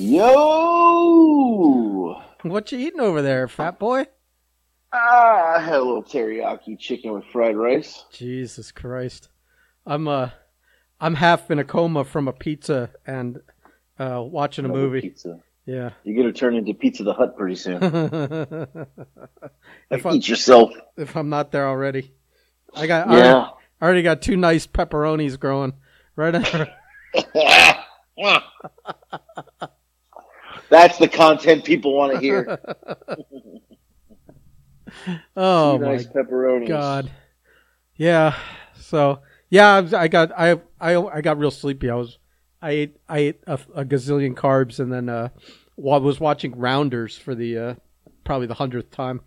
Yo! What you eating over there, fat boy? Ah, I had a little teriyaki chicken with fried rice. Jesus Christ. I'm uh I'm half in a coma from a pizza and uh watching a Another movie. Pizza. Yeah. You're gonna turn into Pizza the Hut pretty soon. if I Eat yourself. if I'm not there already. I got I Yeah. already, I already got two nice pepperonis growing right under That's the content people want to hear. Oh Two my nice pepperonis. god. Yeah. So yeah, I, got I I I got real sleepy. I was I ate I ate a, a gazillion carbs and then uh while I was watching Rounders for the uh probably the hundredth time.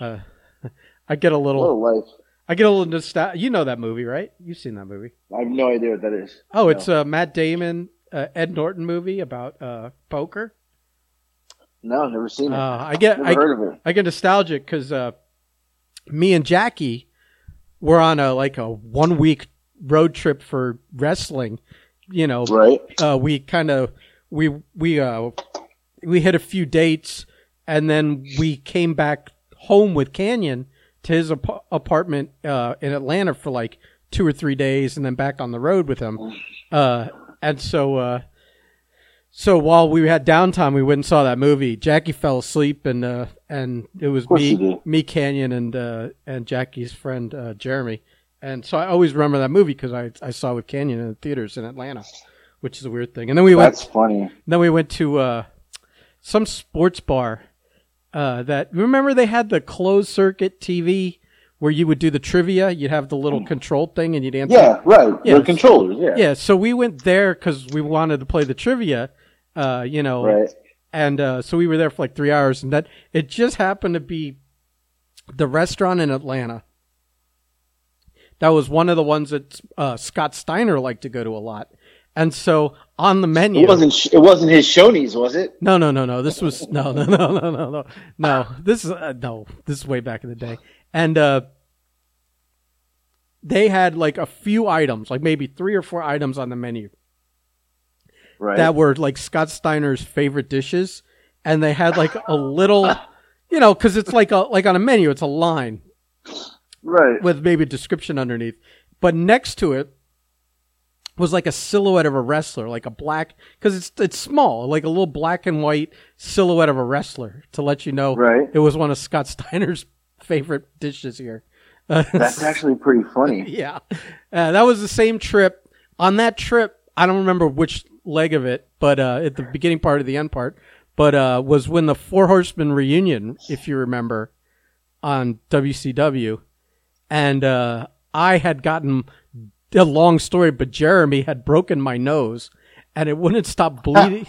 Uh, I get a a little life. I get a little nostalgia. You know that movie, right? You've seen that movie. I have no idea what that is. Oh, it's a Matt Damon, uh, Ed Norton movie about uh, poker. No, I've never seen it. Uh, I get never I, heard of it. I get nostalgic because uh, me and Jackie were on a like a one week road trip for wrestling. You know, Right? uh, we kind of we we uh we hit a few dates and then we came back home with Kanyon to his ap- apartment uh, in Atlanta for like two or three days and then back on the road with him. Uh, and so uh, so while we had downtime, we went and saw that movie. Jackie fell asleep and uh, and it was me me Kanyon and uh, and Jackie's friend uh, Jeremy. And so I always remember that movie because I I saw it with Kanyon in the theaters in Atlanta, which is a weird thing. And then we That's went funny. then we went to uh, some sports bar. Uh, that remember they had the closed circuit TV where you would do the trivia. You'd have the little control thing and you'd answer. Yeah, right. Yeah. The controllers, yeah. Yeah. So we went there because we wanted to play the trivia. Uh, you know, Right. and uh, so we were there for like three hours, and that it just happened to be the restaurant in Atlanta. That was one of the ones that uh, Scott Steiner liked to go to a lot, and so on the menu, It wasn't. It wasn't his Shoney's, was it? no, no, no, no. This was no, no, no, no, no, no, no. This is uh, no. This is way back in the day, and uh, they had like a few items, like maybe three or four items on the menu Right. that were like Scott Steiner's favorite dishes, and they had like a little, you know, because it's like a like on a menu, it's a line right. with maybe a description underneath, but next to it was like a silhouette of a wrestler, like a black because it's it's small, like a little black and white silhouette of a wrestler to let you know Right. it was one of Scott Steiner's favorite dishes here. That's actually pretty funny. yeah, uh, that was the same trip. On that trip, I don't remember which leg of it, but uh, at the beginning part of the end part, but uh, was when the Four Horsemen reunion, if you remember, on WCW, and uh, I had gotten a long story, but Jeremy had broken my nose, and it wouldn't stop bleeding.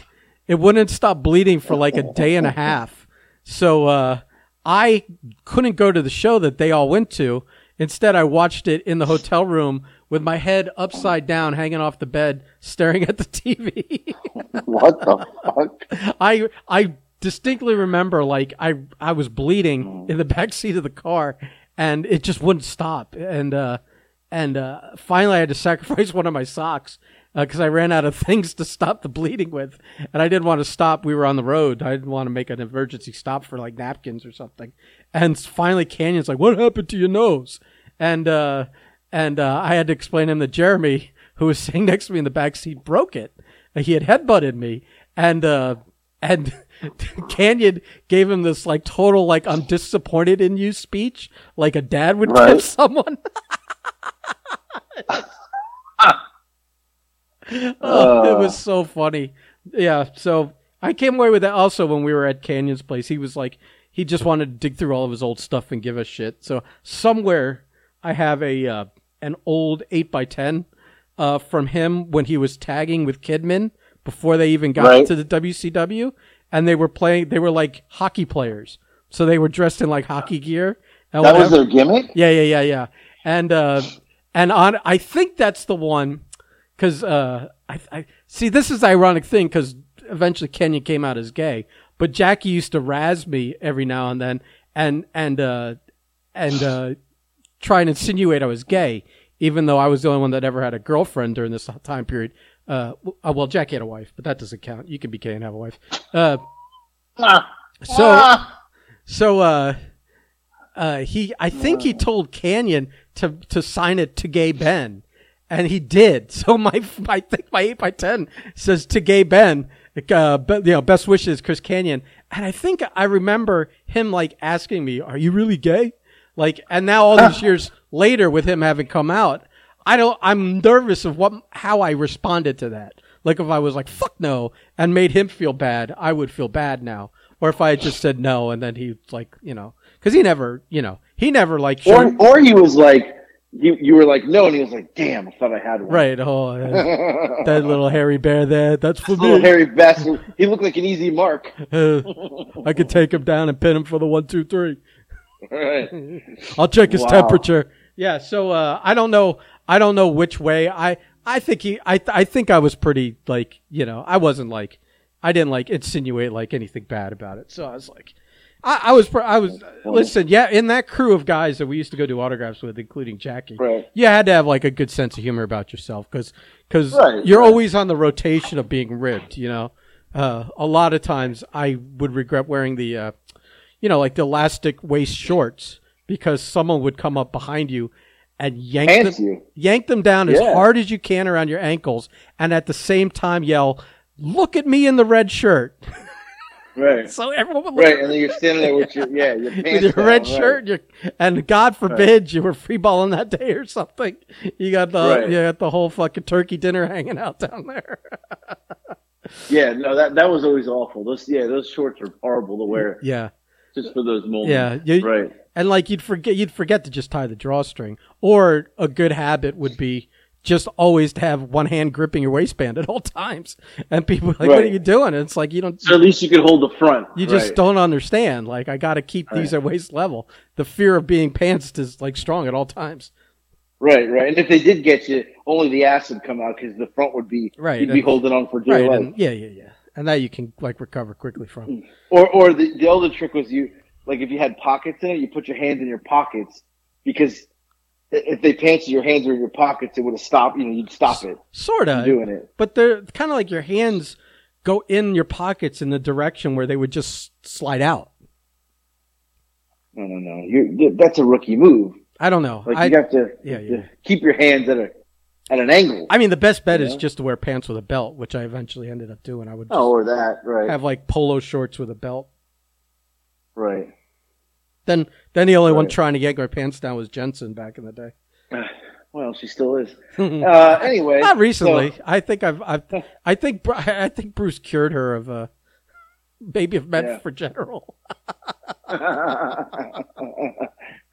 it wouldn't stop bleeding for like a day and a half. So uh, I couldn't go to the show that they all went to. Instead, I watched it in the hotel room with my head upside down, hanging off the bed, staring at the TV. what the fuck? I I distinctly remember like I I was bleeding in the back seat of the car, and it just wouldn't stop. And uh, and uh, finally, I had to sacrifice one of my socks because I ran out of things to stop the bleeding with, and I didn't want to stop. We were on the road. I didn't want to make an emergency stop for like napkins or something. And finally, Kanyon's like, "What happened to your nose?" And uh, and uh, I had to explain to him that Jeremy, who was sitting next to me in the back seat, broke it. He had headbutted me, and uh, and Kanyon gave him this like total like I'm disappointed in you speech, like a dad would Right. give someone. oh, it was so funny. Yeah, so I came away with that also when we were at Kanyon's place. He was like he just wanted to dig through all of his old stuff and give us shit. So somewhere I have a uh, an old eight x ten uh, from him when he was tagging with Kidman before they even got Right. to the WCW, and they were playing. They were like hockey players, so they were dressed in like hockey gear. and That was their gimmick. Yeah, yeah, yeah, yeah. And uh, and on, I think that's the one because uh, I, I see this is the ironic thing because eventually Kanyon came out as gay, but Jackie used to razz me every now and then and and uh, and uh, try and insinuate I was gay, even though I was the only one that ever had a girlfriend during this time period. Uh, uh, well, Jackie had a wife, but that doesn't count. You can be gay and have a wife. Uh, Ah, so ah. so uh, uh, he I think he told Kanyon to to sign it to Gay Ben, and he did. So my I think my eight by ten says to Gay Ben, uh, be, you know, best wishes, Chris Kanyon, and I think I remember him like asking me, "Are you really gay?" Like, and now all these years later, with him having come out, I don't. I'm nervous of what how I responded to that. Like if I was like "fuck no" and made him feel bad, I would feel bad now. Or if I had just said no and then he like you know because he never you know he never like Or showed, or he was like, you you were like no, and he was like, damn, I thought I had one. right oh uh, that little hairy bear there that's for Little me. hairy bastard. He looked like an easy mark. Uh, I could take him down and pin him for the one two three. Right. I'll check his Wow. temperature. Yeah, so uh, I don't know. I don't know which way. I I think he. I I think I was pretty like you know. I wasn't like. I didn't like insinuate like anything bad about it. So I was like, I, I was. I was. Listen, yeah. In that crew of guys that we used to go do autographs with, including Jackie, Right. you had to have like a good sense of humor about yourself because Right, you're right. always on the rotation of being ribbed. You know, uh, a lot of times I would regret wearing the, uh, you know, like the elastic waist shorts because someone would come up behind you and yank them, you. yank them down as Yeah. hard as you can around your ankles, and at the same time yell, "Look at me in the red shirt!" Right. so everyone would look Right, and then you're standing there with your yeah your with your down, red right. shirt, and, your, and God forbid you were free balling that day or something. You got the Right. you got the whole fucking turkey dinner hanging out down there. Yeah, no, that that was always awful. Those yeah, those shorts are horrible to wear yeah, just for those moments. yeah. You, Right. And like you'd forget you'd forget to just tie the drawstring. Or a good habit would be just always to have one hand gripping your waistband at all times. And people are like, What are you doing? And it's like you don't So at least you could hold the front. you just right. don't understand. Like I gotta keep these Right. at waist level. The fear of being pantsed is like strong at all times. Right, right. And if they did get you, only the ass would come out because the front would be Right, You'd be and- holding on for dear Right. life. And, yeah, yeah, yeah. And that you can like recover quickly from. Or or the the other trick was you like if you had pockets in it, you put your hands in your pockets because if they pants your hands were in your pockets, it would have stopped. You know, you'd stop it Sort of. doing it. But they're kind of like your hands go in your pockets in the direction where they would just slide out. No, no, no. You that's a rookie move. I don't know. Like I, you have to, yeah, yeah. keep your hands at a at an angle. I mean, the best bet You is know? just to wear pants with a belt, which I eventually ended up doing. I would just oh, or that. Right, have like polo shorts with a belt. right. Then, then the only one trying to yank my pants down was Jensen back in the day. Well, she still is. Uh, anyway, Not recently. so- I think I've, I've, I think, I think Bruce cured her of uh, baby of men Yeah. for general.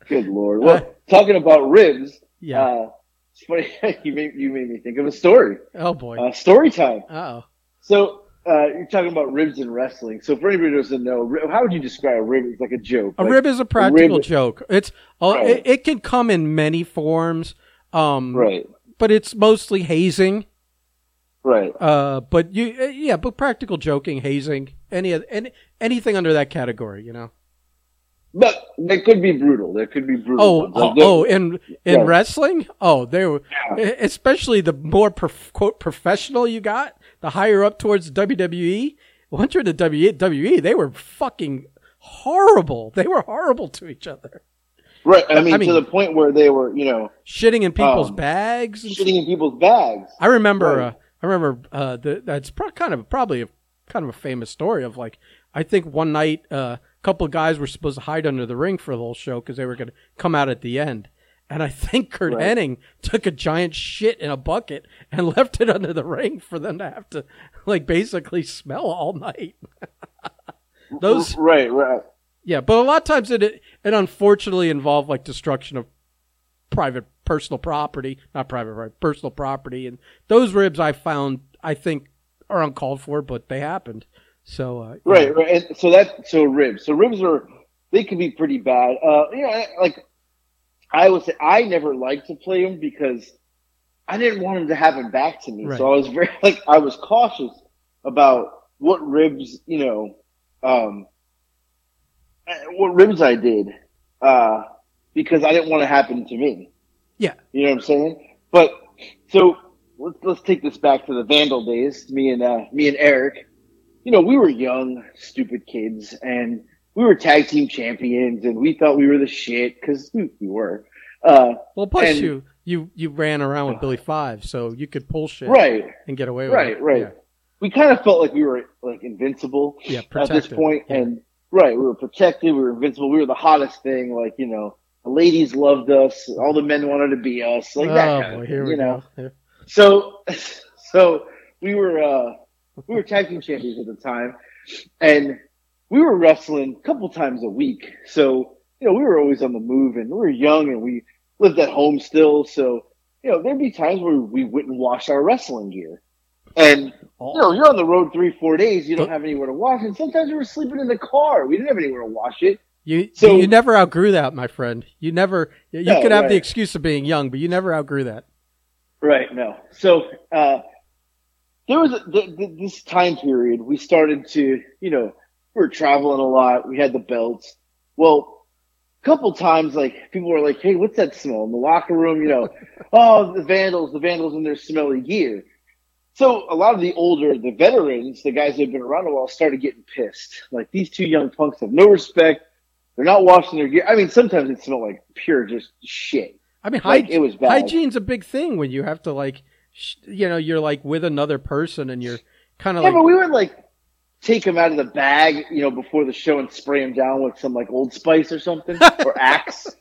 Good lord. Well, talking about ribs, Yeah. uh, it's funny. you made you made me think of a story. oh boy. Uh, story time. oh. So uh, you're talking about ribs in wrestling. So for anybody who doesn't know, how would you describe a rib? It's like a joke. A Like, rib is a practical rib- joke. It's oh, Right. it, it can come in many forms. Um, Right. but it's mostly hazing. Right. Uh, but you, uh, yeah, but practical joking, hazing, any, of- any anything under that category, you know. But they could be brutal. There could be brutal. Oh, oh, oh, in in Yeah. wrestling, oh, they were, Yeah. especially the more prof, quote professional you got, the higher up towards WWE. Once you're in the WWE, they were fucking horrible. They were horrible to each other, right. I mean, I mean- to the point where they were, you know, shitting in people's Um, bags. Shitting in people's bags. I remember. Right. Uh, I remember. Uh, the, that's pro- kind of probably a kind of a famous story of like. I think one night uh, couple of guys were supposed to hide under the ring for the whole show because they were going to come out at the end. And I think Curt Right. Hennig took a giant shit in a bucket and left it under the ring for them to have to like basically smell all night. Those Right. Right. yeah, but a lot of times it it unfortunately involved like destruction of private personal property, not private, right, personal property, and those ribs I found I think are uncalled for, but they happened. So uh, yeah. Right, right. And so that so ribs. So ribs are they can be pretty bad. Uh, you know, like I would say, I never liked to play them because I didn't want them to happen back to me. Right. So I was very like I was cautious about what ribs, you know, um, what ribs I did, uh, because I didn't want to happen to me. Yeah. You know what I'm saying? But so let's let's take this back to the Vandal days. Me and uh, me and Eric, you know, we were young, stupid kids, and we were tag team champions, and we thought we were the shit because we, we were. Uh, Well, plus And- you you you ran around with Billy Five, so you could pull shit right, and get away with right, it. right. Yeah, We kind of felt like we were like invincible yeah at this point, Yeah. and right, we were protected, we were invincible, we were the hottest thing. Like you know, the ladies loved us, all the men wanted to be us, like that oh kind boy, of here thing, we you know. go. So, so we were uh, we were tag team champions at the time, and we were wrestling a couple times a week. So you know we were always on the move, and we were young, and we lived at home still. So you know there'd be times where we wouldn't wash our wrestling gear, and you know you're on the road three four days, you don't have anywhere to wash, and sometimes we were sleeping in the car. We didn't have anywhere to wash it. You So- you never outgrew that, my friend. You never you No, could have the excuse of being young, but you never outgrew that. Right. No. So uh, there was a, th- th- this time period. We started to, you know, we were traveling a lot. We had the belts. Well, a couple times, like people were like, "Hey, what's that smell in the locker room?" You know, oh, the vandals, the vandals in their smelly gear. So a lot of the older, the veterans, the guys that have been around a while, started getting pissed. Like these two young punks have no respect. They're not washing their gear. I mean, sometimes it smelled like pure just shit. I mean, Like, hyg- it was bad. hygiene's a big thing when you have to like, you know, you're like with another person and you're kind of Yeah, like, but we would like take them out of the bag, you know, before the show and spray them down with some like Old Spice or something or Axe.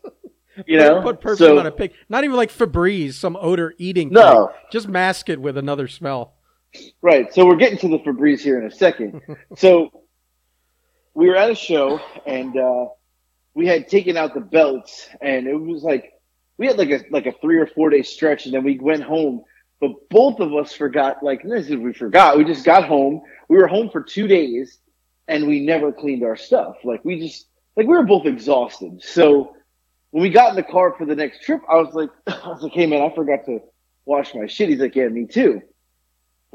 You know, put perfume so on a pig. Not even like Febreze, some odor eating. No. thing. just mask it with another smell. right. So we're getting to the Febreze here in a second. so we were at a show and uh, we had taken out the belts, and it was like we had like a like a three or four day stretch, and then we went home. But both of us forgot. Like this is we forgot. We just got home. We were home for two days, and we never cleaned our stuff. Like we just like we were both exhausted. So when we got in the car for the next trip, I was like, I was like, hey man, I forgot to wash my shit. He's like, yeah, me too.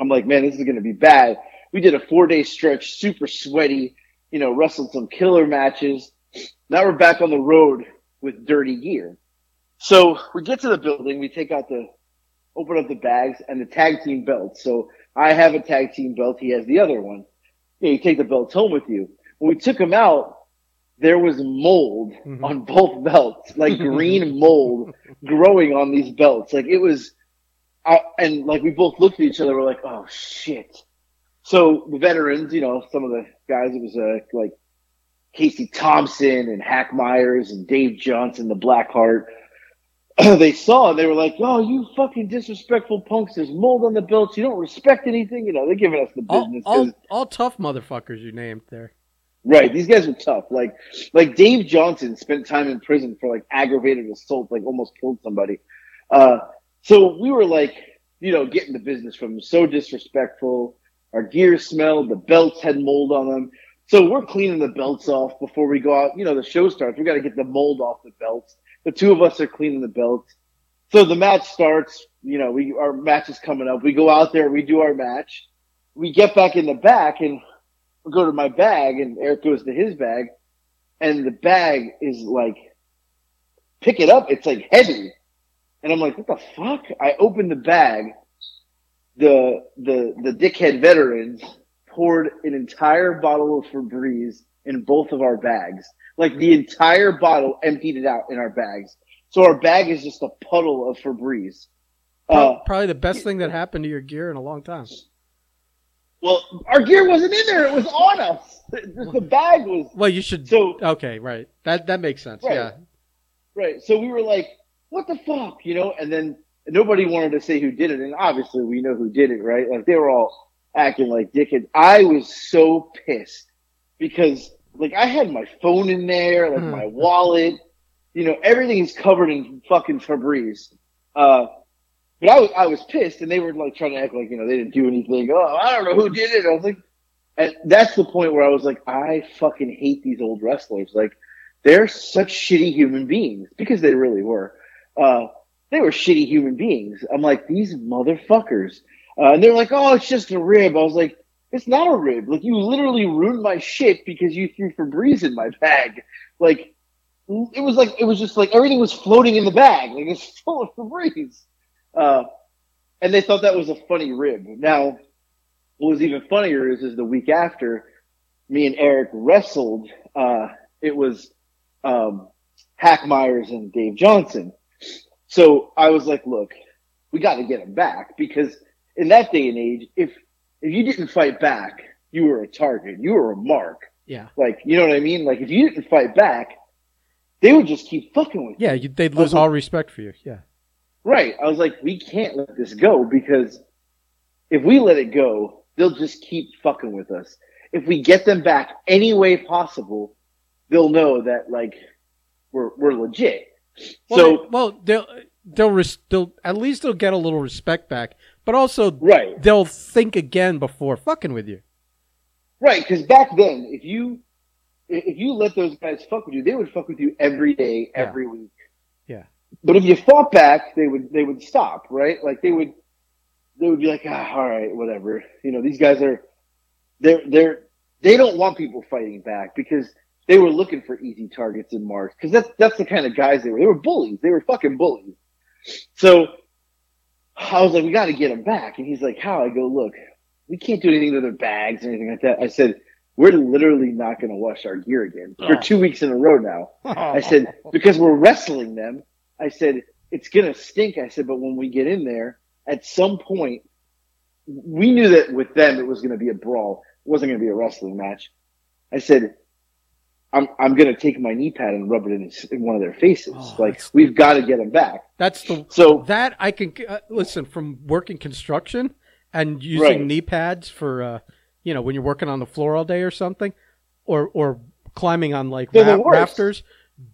I'm like, man, this is gonna be bad. We did a four day stretch, super sweaty. You know, wrestled some killer matches. Now we're back on the road with dirty gear. So we get to the building, we take out the, open up the bags and the tag team belts. So I have a tag team belt, he has the other one. Yeah, you take the belts home with you. When we took them out, there was mold Mhm. on both belts, like green mold growing on these belts. Like it was, I, and like we both looked at each other, we're like, oh shit. So the veterans, you know, some of the guys, it was uh, like Casey Thompson and Hack Meyers and Dave Johnson, the Blackheart. they saw and they were like, "Oh, you fucking disrespectful punks! There's mold on the belts. You don't respect anything." You know, they're giving us the All, all, all tough motherfuckers you named there. right, these guys were tough. Like, like Dave Johnson spent time in prison for like aggravated assault, like almost killed somebody. Uh, so we were like, you know, getting the business from them. So disrespectful. Our gear smelled. The belts had mold on them. So we're cleaning the belts off before we go out. You know, the show starts. We got to get the mold off the belts. The two of us are cleaning the belts. So the match starts. You know, we our match is coming up. We go out there. We do our match. We get back in the back and go to my bag, and Eric goes to his bag, and the bag is like, pick it up. It's like heavy, and I'm like, what the fuck? I open the bag. The the the dickhead veterans poured an entire bottle of Febreze in both of our bags. Like the entire bottle emptied it out in our bags. So our bag is just a puddle of Febreze. Uh, Probably the best thing that happened to your gear in a long time. well, our gear wasn't in there. It was on us. The, bag was Well, you should. so Okay, right. That that makes sense. Right. Yeah. right. So we were like, what the fuck, you know? And then nobody wanted to say who did it, and obviously we know who did it, right? Like they were all acting like dickheads. I was so pissed because like I had my phone in there, like Hmm. my wallet, you know, everything is covered in fucking Febreze. Uh, but I was, I was pissed and they were like trying to act like, you know, they didn't do anything. Oh, I don't know who did it. I was like, and that's the point where I was like, I fucking hate these old wrestlers. Like, they're such shitty human beings because they really were. Uh, they were shitty human beings. I'm like, these motherfuckers. Uh, and they're like, oh, it's just a rib. I was like, it's not a rib. Like, you literally ruined my shit because you threw Febreze in my bag. Like, it was like, it was just like everything was floating in the bag. Like, it's full of Febreze. Uh, and they thought that was a funny rib. Now, what was even funnier is, is the week after, me and Eric wrestled. Uh, it was um, Hack Meyers and Dave Johnson. So I was like, look, we got to get him back because in that day and age, if if you didn't fight back, you were a target. You were a mark. Yeah. Like, you know what I mean? Like, if you didn't fight back, they would just keep fucking with you. Yeah, they'd lose all respect for you. Yeah. Right. I was like, we can't let this go because if we let it go, they'll just keep fucking with us. If we get them back any way possible, they'll know that like we're we're legit. Well, so well, they'll they'll res- they'll at least they'll get a little respect back, but also right, they'll think again before fucking with you. right, because back then, if you if you let those guys fuck with you, they would fuck with you every day, Yeah. every week. Yeah. But if you fought back, they would they would stop, right? Like they would they would be like, ah, all right, whatever. You know, these guys are they're they're they don't want people fighting back because they were looking for easy targets in March because that's that's the kind of guys they were. They were bullies. They were fucking bullies. So I was like, we got to get them back, and he's like, how? I go, look, we can't do anything to their bags or anything like that. I said, we're literally not going to wash our gear again for Oh. two weeks in a row now. Oh. I said, because we're wrestling them, I said, it's going to stink. I said, but when we get in there, at some point, we knew that with them, it was going to be a brawl. It wasn't going to be a wrestling match. I said, I'm, I'm going to take my knee pad and rub it in, his, in one of their faces. Oh, like, we've got to get them back. That's the So, that I can uh, listen from working construction and using Right. knee pads for uh, you know when you're working on the floor all day or something, or or climbing on like ra- rafters.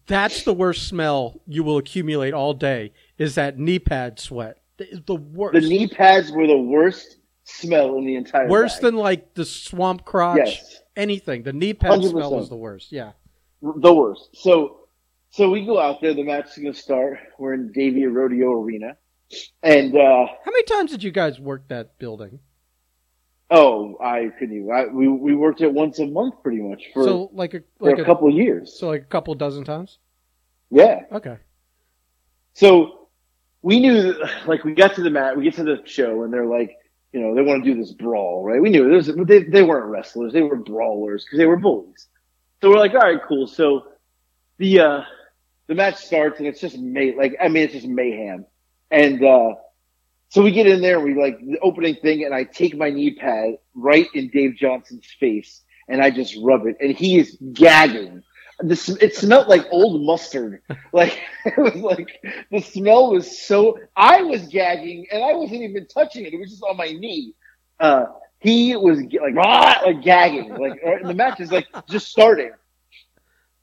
That's the worst smell you will accumulate all day. Is that knee pad sweat? The worst. the knee pads were the worst smell in the entire worse bag. than like the swamp crotch. Yes. Anything. The knee pad smell 100%. was the worst. Yeah. the worst. So, so we go out there. The match is going to start. We're in Davie Rodeo Arena, and uh, How many times did you guys work that building? oh, I couldn't even. I, we we worked it once a month, pretty much for so like a like a a, couple of years. so like a couple dozen times. Yeah. Okay. So we knew, like, we got to the mat, we get to the show, and they're like, you know, they want to do this brawl, right? We knew it they, they weren't wrestlers, they were brawlers because they were bullies. So we're like, all right, cool. So the uh, the match starts, and it's just may, like, I mean, it's just mayhem, and uh, so we get in there, and we like the opening thing, and I take my knee pad right in Dave Johnson's face, and I just rub it, and he is gagging. This it smelled like old mustard. Like it was like the smell was so. I was gagging, and I wasn't even touching it. It was just on my knee. Uh, he was like "Rah!" like gagging. Like the match is like just starting,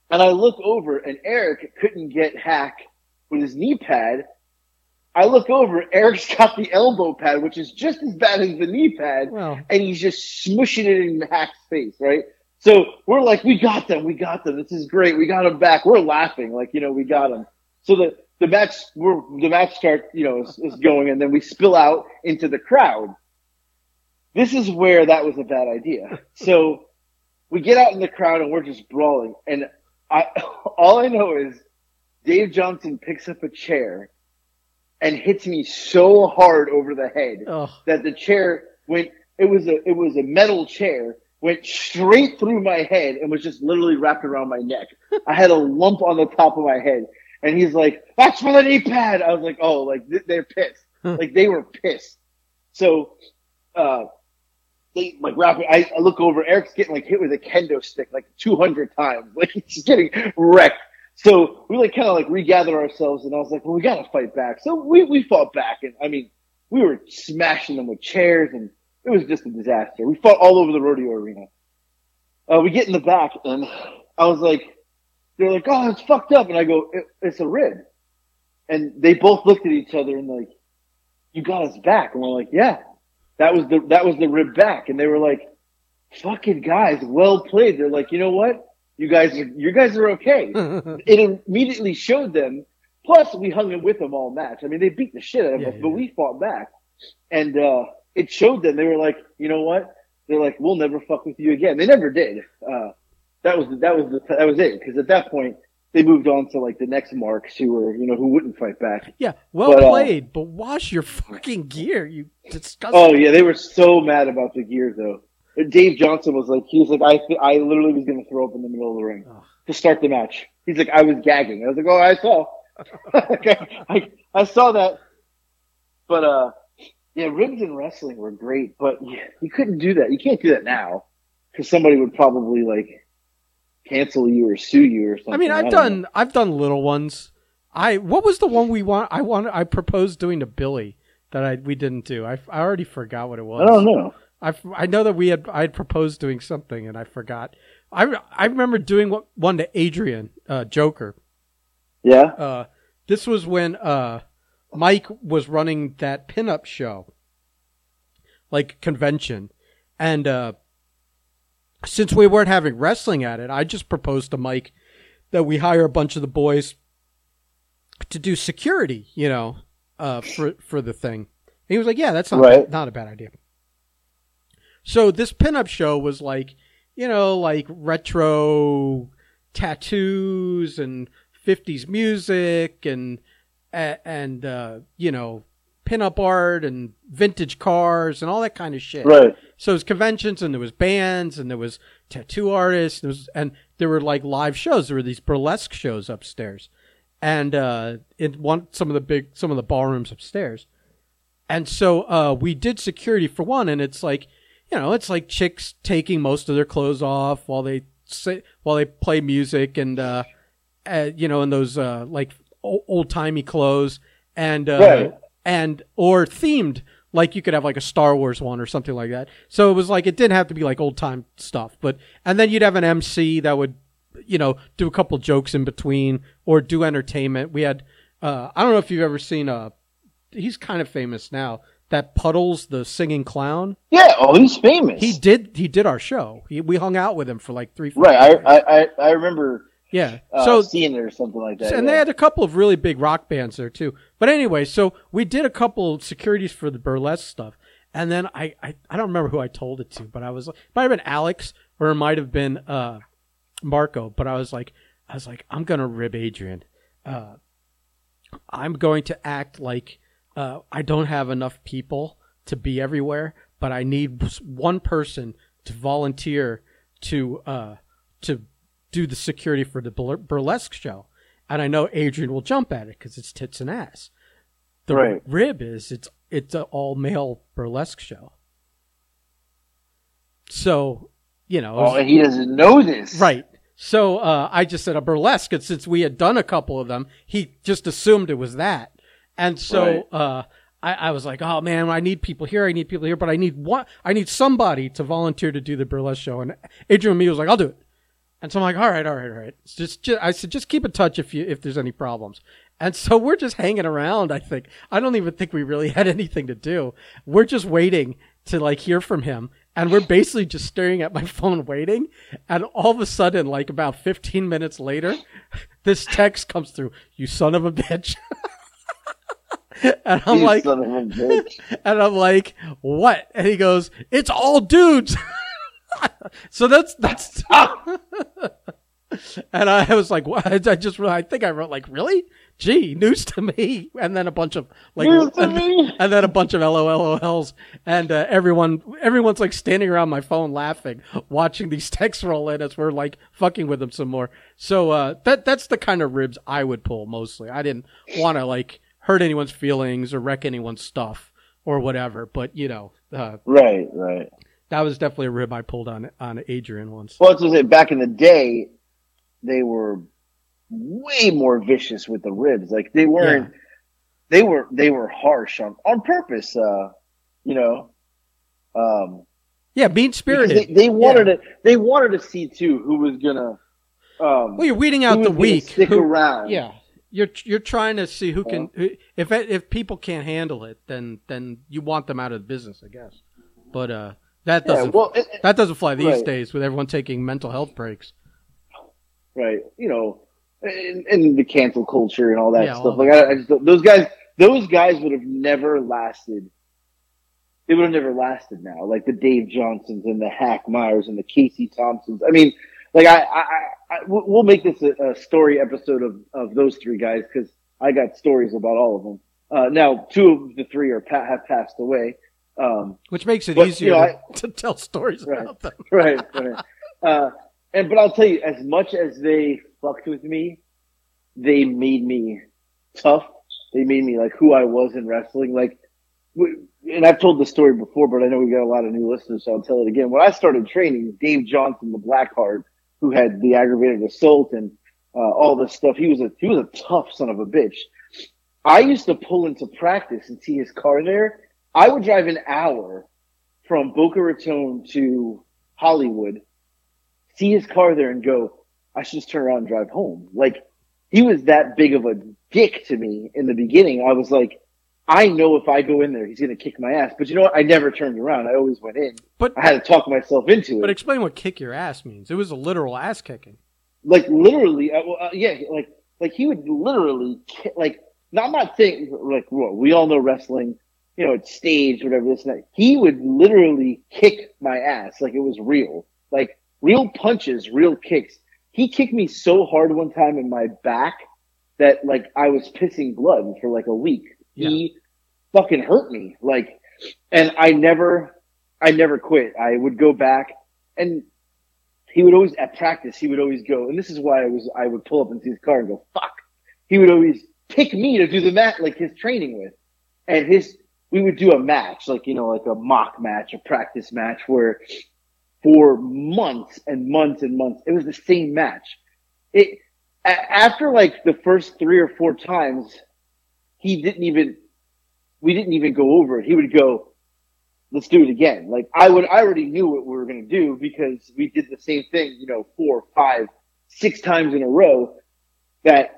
and I look over, and Eric couldn't get Hack with his knee pad. I look over, Eric's got the elbow pad, which is just as bad as the knee pad and he's just smushing it in Hack's face, right? So we're like, we got them, we got them. This is great. We got them back. We're laughing, like you know, we got them. So the the match, we're the match start, you know, is, is going, and then we spill out into the crowd. This is where that was a bad idea. So we get out in the crowd and we're just brawling, and I all I know is Dave Johnson picks up a chair and hits me so hard over the head that the chair went it was a it was a metal chair went straight through my head and was just literally wrapped around my neck. I had a lump on the top of my head. And he's like, "That's for the knee pad." I was like, "Oh, like they're pissed. like they were pissed." So, uh, they like wrap. I, I look over. Eric's getting like hit with a kendo stick like 200 times. Like he's getting wrecked. So we like kind of like regather ourselves, and I was like, "Well, we gotta fight back." So we we fought back, and I mean, we were smashing them with chairs, and it was just a disaster. We fought all over the rodeo arena. Uh, we get in the back, and I was like, "They're like, oh, it's fucked up," and I go, it, "It's a rib," and they both looked at each other and like, "You got us back," and we're like, "Yeah, that was the that was the rib back," and they were like, "Fucking guys, well played." They're like, "You know what? You guys are you guys are okay." it immediately showed them. Plus, we hung it with them all match. I mean, they beat the shit out of Yeah, us, but we fought back, and uh, it showed them. They were like, you know what? They're like, we'll never fuck with you again. They never did. Uh, that was that was the, that was it. Because at that point, they moved on to like the next marks who were you know who wouldn't fight back. Yeah, well But, uh, played, but wash your fucking gear, you disgusting. Oh yeah, they were so mad about the gear though. Dave Johnson was like, he was like, I, I literally was going to throw up in the middle of the ring Ugh. to start the match. He's like, I was gagging. I was like, oh, I saw, I, I saw that. But uh, yeah, ribs in wrestling were great, but you, couldn't do that. You can't do that now because somebody would probably like cancel you or sue you or something. I mean, I've know. done I've done little ones. I what was the one we want? I want I proposed doing to Billy that I we didn't do. I, I already forgot what it was. I don't know. I, I know that we had I had proposed doing something and I forgot. I, I remember doing what, one to Adrian uh, Joker. Yeah. Uh, this was when uh, Mike was running that pinup show, like convention, and uh, since we weren't having wrestling at it, I just proposed to Mike that we hire a bunch of the boys to do security, you know, uh, for for the thing. And he was like, "Yeah, that's not Right. not a bad idea." So this pinup show was like, you know, like retro tattoos and 50s music and and uh, you know, pinup art and vintage cars and all that kind of shit. Right. So it was conventions and there was bands and there was tattoo artists and there, was, and there were like live shows. There were these burlesque shows upstairs, and uh, in one some of the big some of the ballrooms upstairs. And so uh, we did security for one, and it's like you know it's like chicks taking most of their clothes off while they sit, while they play music and uh, uh, you know in those uh, like old timey clothes and uh, Right. and or themed like you could have like a Star Wars one or something like that. So it was like it didn't have to be like old time stuff, but and then you'd have an MC that would you know do a couple jokes in between or do entertainment. We had uh, I don't know if you've ever seen a. he's kind of famous now. That Puddles, the singing clown, Yeah. Oh, he's famous. he did he did our show. He, we hung out with him for like three. four Right. I, I, I remember yeah. uh, so seeing it or something like that. and yeah. they had a couple of really big rock bands there too. But anyway, so we did a couple of securities for the burlesque stuff, and then I, I I don't remember who I told it to, but I was like, it might have been Alex or it might have been uh, Marco. But I was like, I was like, I'm gonna rib Adrian. Uh, I'm going to act like uh, I don't have enough people to be everywhere, but I need one person to volunteer to uh, to do the security for the bur- burlesque show. And I know Adrian will jump at it because it's tits and ass. The Right. rib is it's it's an all male burlesque show. So, you know, Oh, and he doesn't know this. Right. So uh, I just said a burlesque, and since we had done a couple of them, he just assumed it was that. And so Right. uh, I, I was like, "Oh man, I need people here. I need people here, but I need one. I need somebody to volunteer to do the burlesque show." And Adrian and me was like, "I'll do it." And so I'm like, "All right, all right, all right." Just, just I said, "Just keep in touch if you if there's any problems." And so we're just hanging around. I think I don't even think we really had anything to do. We're just waiting to like hear from him, and we're basically just staring at my phone waiting. And all of a sudden, like about 15 minutes later, this text comes through: "You son of a bitch." and I'm You like, son of a bitch. and I'm like, what? And he goes, it's all dudes. so that's that's. and I was like, what? I just I think I wrote like, really? Gee, news to me. And then a bunch of like, News to and, me. and then a bunch of LOLs, and uh, everyone everyone's like standing around my phone laughing, watching these texts roll in as we're like fucking with them some more. So uh, that that's the kind of ribs I would pull mostly. I didn't want to like hurt anyone's feelings or wreck anyone's stuff or whatever. But you know, uh, Right, right. That was definitely a rib I pulled on on Adrian once. Well, it's just back in the day, they were way more vicious with the ribs. Like they weren't. They were they were harsh on on purpose. Uh, you know. Um, Yeah, mean spirited. They, they wanted it. They wanted to see too who was gonna. Um, well, you're weeding out the weak. Stick who- around. Yeah, you're you're trying to see who can. Who, if if people can't handle it, then then you want them out of the business, I guess. But uh, that doesn't well, it, that doesn't fly these right. days with everyone taking mental health breaks. right. You know, and, and the cancel culture and all that Yeah, all stuff. Like I, I just those guys, those guys would have never lasted. They would have never lasted now. Like the Dave Johnsons and the Hack Meyers and the Casey Thompsons. I mean, like I, I, I, we'll we'll make this a, a story episode of, of those three guys because I got stories about all of them. Uh, now, two of the three are have passed away. Um, Which makes it But, you easier know, to, to tell stories Right. about them. right, right. Uh, and but I'll tell you, as much as they fucked with me, they made me tough. They made me like who I was in wrestling. Like, and I've told this story before, but I know we got a lot of new listeners, so I'll tell it again. When I started training, Dave Johnson, the Blackheart, who had the aggravated assault and uh, all this stuff, he was a he was a tough son of a bitch. I used to pull into practice and see his car there. I would drive an hour from Boca Raton to Hollywood, see his car there and go, I should just turn around and drive home. Like he was that big of a dick to me in the beginning. I was like, I know if I go in there, he's going to kick my ass. But you know what? I never turned around. I always went in. But I had to talk myself into it. but explain what kick your ass means. It was a literal ass kicking. like literally, uh, well, uh, yeah, like like he would literally ki- like. Now, I'm not saying like well, we all know wrestling, you know, it's staged, whatever this and that. He would literally kick my ass like it was real, like real punches, real kicks. He kicked me so hard one time in my back that like I was pissing blood for like a week. He fucking hurt me, like, and I never, I never quit. I would go back and he would always at practice he would always go and this is why i was i would pull up into his car and go fuck he would always pick me to do the mat like his training with and his we would do a match like you know like a mock match a practice match where for months and months and months it was the same match it after like the first three or four times he didn't even we didn't even go over it he would go let's do it again. Like I would, I already knew what we were going to do because we did the same thing, you know, four, five, six times in a row that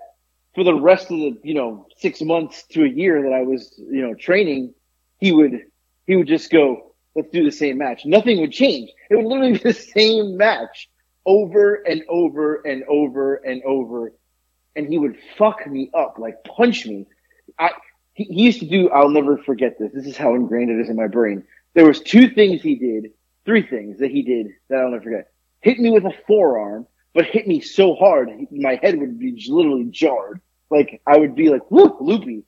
for the rest of the, you know, six months to a year that I was, you know, training, he would, he would just go, let's do the same match. Nothing would change. It would literally be the same match over and over and over and over. And he would fuck me up, like punch me. I, he, he used to do, I'll never forget this. This is how ingrained it is in my brain there was two things he did, three things that he did that I'll never forget. Hit me with a forearm, but hit me so hard, my head would be literally jarred. Like I would be like, whoop, loopy.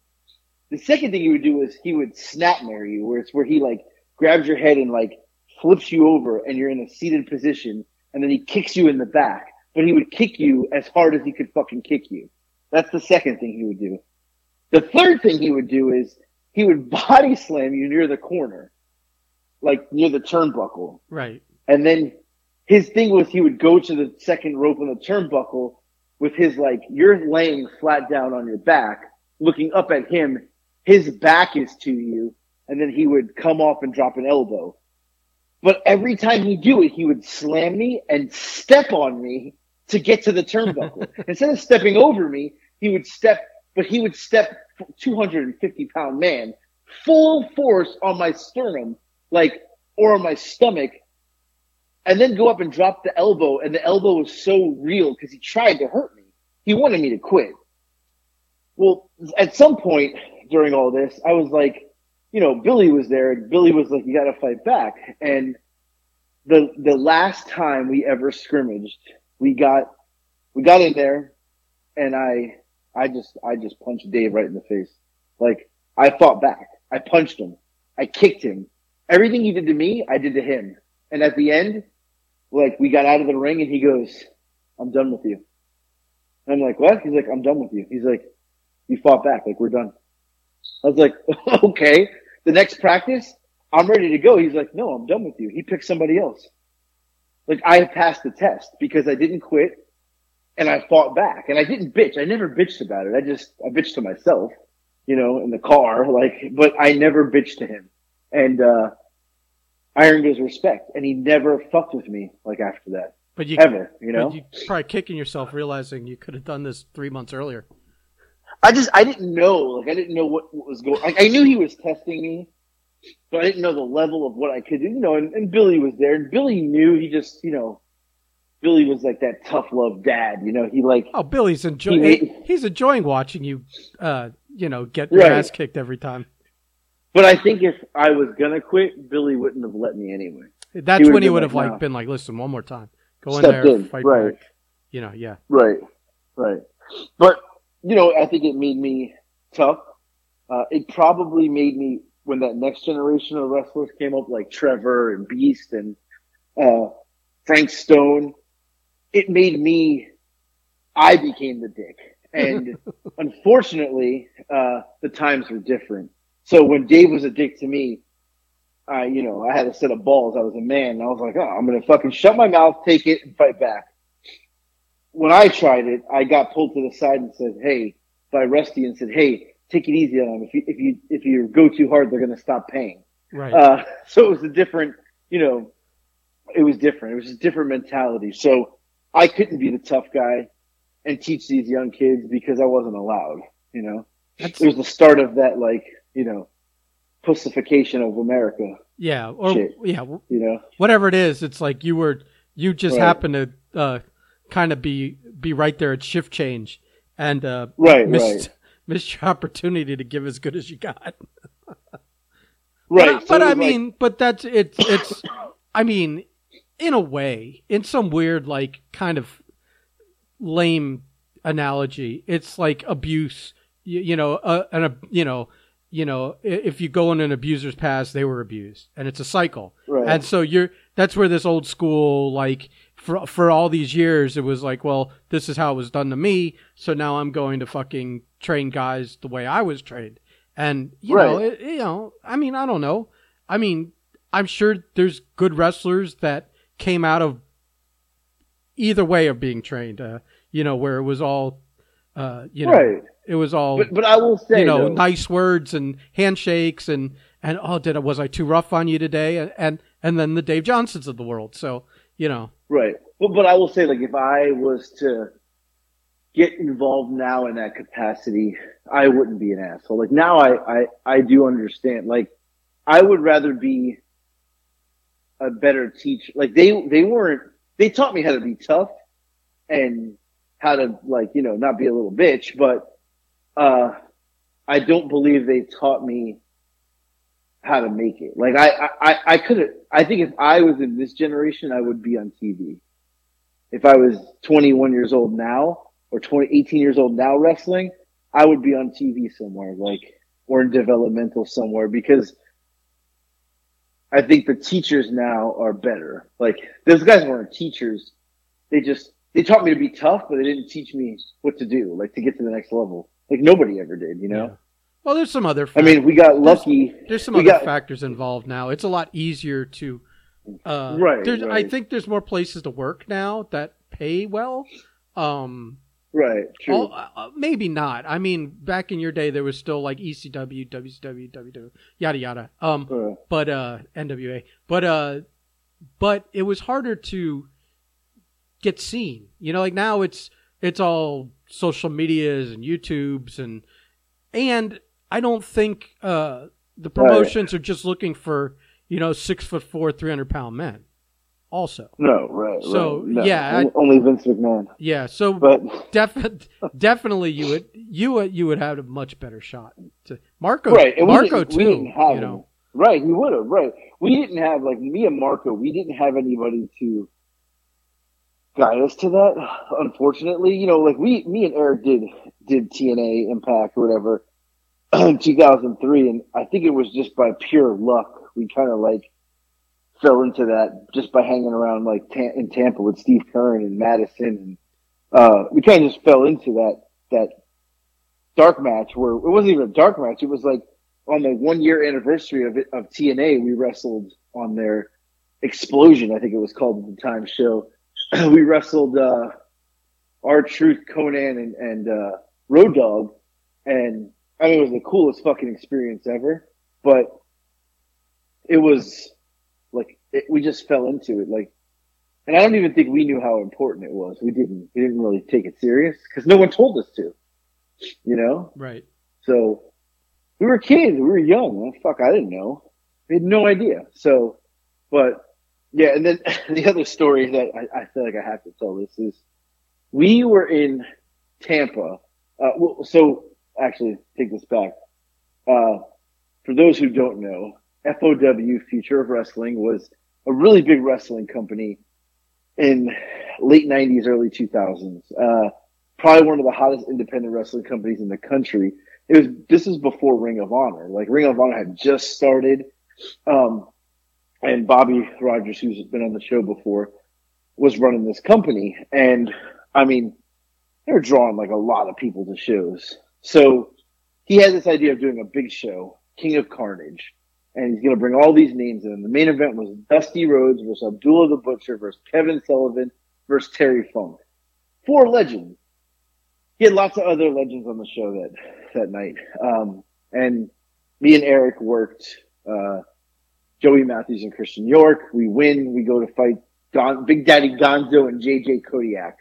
The second thing he would do is he would snap mare you, where it's where he like grabs your head and like flips you over and you're in a seated position and then he kicks you in the back, but he would kick you as hard as he could fucking kick you. That's the second thing he would do. The third thing he would do is he would body slam you near the corner like near the turnbuckle. Right. And then his thing was he would go to the second rope on the turnbuckle with his like, you're laying flat down on your back, looking up at him. His back is to you. And then he would come off and drop an elbow. But every time he do it, he would slam me and step on me to get to the turnbuckle. Instead of stepping over me, he would step, but he would step 250 pound man full force on my sternum like or on my stomach and then go up and drop the elbow and the elbow was so real because he tried to hurt me he wanted me to quit well at some point during all this i was like you know billy was there and billy was like you gotta fight back and the the last time we ever scrimmaged we got we got in there and i i just i just punched dave right in the face like i fought back i punched him i kicked him everything he did to me, I did to him. And at the end, like we got out of the ring and he goes, I'm done with you. And I'm like, what? He's like, I'm done with you. He's like, you fought back. Like we're done. I was like, okay. The next practice, I'm ready to go. He's like, no, I'm done with you. He picked somebody else. Like I passed the test because I didn't quit and I fought back and I didn't bitch. I never bitched about it. I just, I bitched to myself, you know, in the car, like, but I never bitched to him and uh, I earned his respect, and he never fucked with me like after that But you ever. You know, you probably kicking yourself realizing you could have done this three months earlier. I just I didn't know, like I didn't know what, what was going. I, I knew he was testing me, but I didn't know the level of what I could do. You know, and, and Billy was there, and Billy knew. He just, you know, Billy was like that tough love dad. You know, he like Oh, Billy's enjoying. He- he's enjoying watching you. Uh, you know, get your Right. ass kicked every time. But I think if I was gonna quit, Billy wouldn't have let me anyway. That's He when he would have like "No." been like, "Listen, one more time, go in Stepped there, in, fight right. back." You know, yeah. Right, right. But you know, I think it made me tough. Uh, it probably made me when that next generation of wrestlers came up, like Trevor and Beast and uh, Frank Stone. It made me. I became the dick, and unfortunately, uh, the times were different. So when Dave was a dick to me, I, you know, I had a set of balls. I was a man. And I was like, oh, I'm gonna fucking shut my mouth, take it, and fight back. When I tried it, I got pulled to the side and said, "Hey," by Rusty, and said, "Hey, take it easy on them. If you if you if you go too hard, they're gonna stop paying." Right. Uh, so it was a different, you know, it was different. It was a different mentality. So I couldn't be the tough guy and teach these young kids because I wasn't allowed. You know, That's, it was the start of that, like, you know, pussification of America. yeah. Or shit. yeah. You know, Whatever it is, it's like you were. You just Right. happened to uh, kind of be be right there at shift change and uh, right, missed right, missed your opportunity to give as good as you got. right. But, So but I like- mean, but that's it's it's. I mean, in a way, in some weird like kind of lame analogy, it's like abuse. You, you know, uh, an a you know, you know, if you go in an abuser's past, they were abused, and it's a cycle. right, And so you're that's where this old school like for for all these years it was like, well, this is how it was done to me, so now I'm going to fucking train guys the way I was trained. And you know, it, you know, I mean, I don't know. I mean, I'm sure there's good wrestlers that came out of either way of being trained, uh, you know, where it was all uh, you know, right. it was all But but I will say, you know, though, nice words and handshakes and and oh, did I was I too rough on you today? And and, and then the Dave Johnsons of the world. So you know, Right. But but I will say, like, if I was to get involved now in that capacity, I wouldn't be an asshole. Like now, I I I do understand. Like, I would rather be a better teacher. Like they they weren't. They taught me how to be tough and how to like you know not be a little bitch. But uh, I don't believe they taught me how to make it. Like I, I, I could have, I think if I was in this generation, I would be on TV. If I was 21 years old now or 20, 18 years old now wrestling, I would be on TV somewhere, like, or in developmental somewhere because I think the teachers now are better. Like those guys weren't teachers. They just, they taught me to be tough, but they didn't teach me what to do, like to get to the next level. Like nobody ever did, you know? Yeah. Well, there's some other. Factors. I mean, we got lucky. there's some we other got- factors involved now. It's a lot easier to. Uh, Right, there's- I think there's more places to work now that pay well. Um, Right. True. all, uh, maybe not. I mean, back in your day, there was still like ECW, WCW, WW, yada yada. Um, Uh, but uh NWA. But uh but it was harder to get seen. You know, like now it's it's all social medias and YouTubes and and I don't think uh the promotions are just looking for, you know, six foot four, three hundred pound men. Also. no, right. So, right. No, yeah, on- only Vince McMahon. Yeah, so But Def- definitely you would you would you would have a much better shot. To Marco, right, and we Marco didn't- we too. didn't have you know, Right, he would have. Right, we didn't have like me and Marco. We didn't have anybody to guide us to that. Unfortunately, you know, like we, me and Eric did did TNA Impact or whatever 2003, and I think it was just by pure luck we kind of like fell into that just by hanging around like Ta- in Tampa with Steve Curran and Madison, and uh, we kind of just fell into that that dark match where it wasn't even a dark match. It was like on the one year anniversary of it, of TNA, we wrestled on their explosion. I think it was called at the time show. we wrestled, uh, our truth, Konnan and, and, uh, Road Dog. And I mean, it was the coolest fucking experience ever, but it was like, it, we just fell into it. Like, and I don't even think we knew how important it was. We didn't, we didn't really take it serious because no one told us to, you know? right? So we were kids, we were young. Well, fuck, I didn't know. We had no idea. So, but yeah, and then the other story that I, I feel like I have to tell this is we were in Tampa. Uh, well, so actually, take this back. Uh, for those who don't know, FOW Future of Wrestling was a really big wrestling company in late '90s, early 2000s. Uh, probably one of the hottest independent wrestling companies in the country. It was this is before Ring of Honor. Like Ring of Honor had just started, um, and Bobby Rogers, who's been on the show before, was running this company. And I mean, they were drawing like a lot of people to shows. So he had this idea of doing a big show, King of Carnage, and he's going to bring all these names in. The main event was Dusty Rhodes versus Abdullah the Butcher versus Kevin Sullivan versus Terry Funk. Four legends. He had lots of other legends on the show that that night. Um, and me and Eric worked uh, Joey Matthews and Christian York. We win. We go to fight Gon- Big Daddy Gonzo and JJ Kodiak.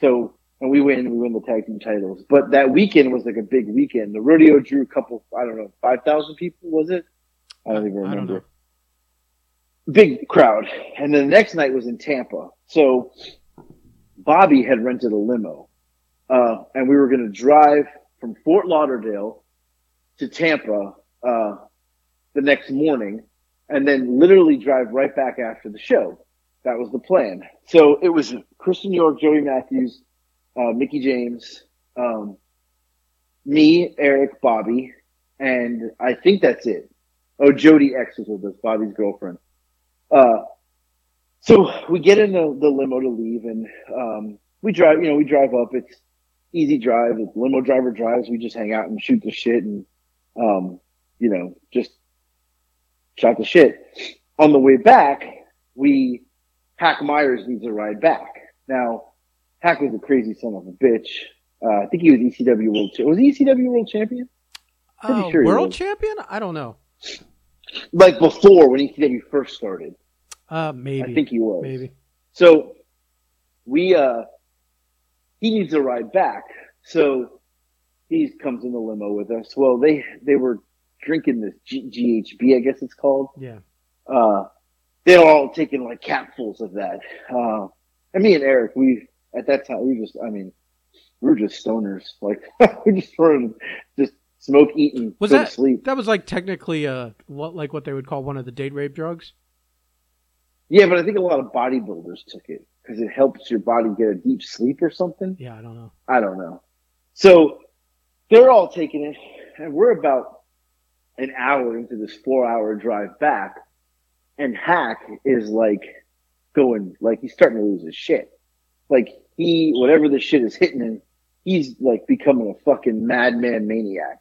So and we win. We win the tag team titles. But that weekend was like a big weekend. The rodeo drew a couple. I don't know, five thousand people. Was it? I don't even remember. Don't big crowd. And then the next night was in Tampa. So Bobby had rented a limo. Uh, and we were going to drive from Fort Lauderdale to Tampa, uh, the next morning and then literally drive right back after the show. That was the plan. So it was Christian York, Joey Matthews, uh, Mickie James, um, me, Eric, Bobby, and I think that's it. Oh, Jody X was with us, Bobby's girlfriend. Uh, so we get in the, the limo to leave and, um, we drive, you know, we drive up. It's easy drive. The limo driver drives. We just hang out and shoot the shit and, um, you know, just shot the shit. On the way back, we, Hack Myers needs a ride back. Now, Hack was a crazy son of a bitch. Uh, I think he was ECW World. Was he ECW World Champion? Uh, sure world Champion? I don't know. Like before when ECW first started. Uh, maybe. I think he was. Maybe. So we uh, he needs a ride back. So he comes in the limo with us. Well, they they were drinking this G- GHB, I guess it's called. Yeah. Uh, they're all taking like capfuls of that. Uh, and me and Eric, we at that time we just, I mean, we were just stoners. Like we just were just smoke eating, was that, sleep. That was like technically uh what like what they would call one of the date rape drugs. Yeah, but I think a lot of bodybuilders took it because it helps your body get a deep sleep or something. Yeah, I don't know. I don't know. So they're all taking it, and we're about an hour into this four hour drive back, and Hack is like going, like he's starting to lose his shit. Like he, whatever the shit is hitting him, he's like becoming a fucking madman maniac.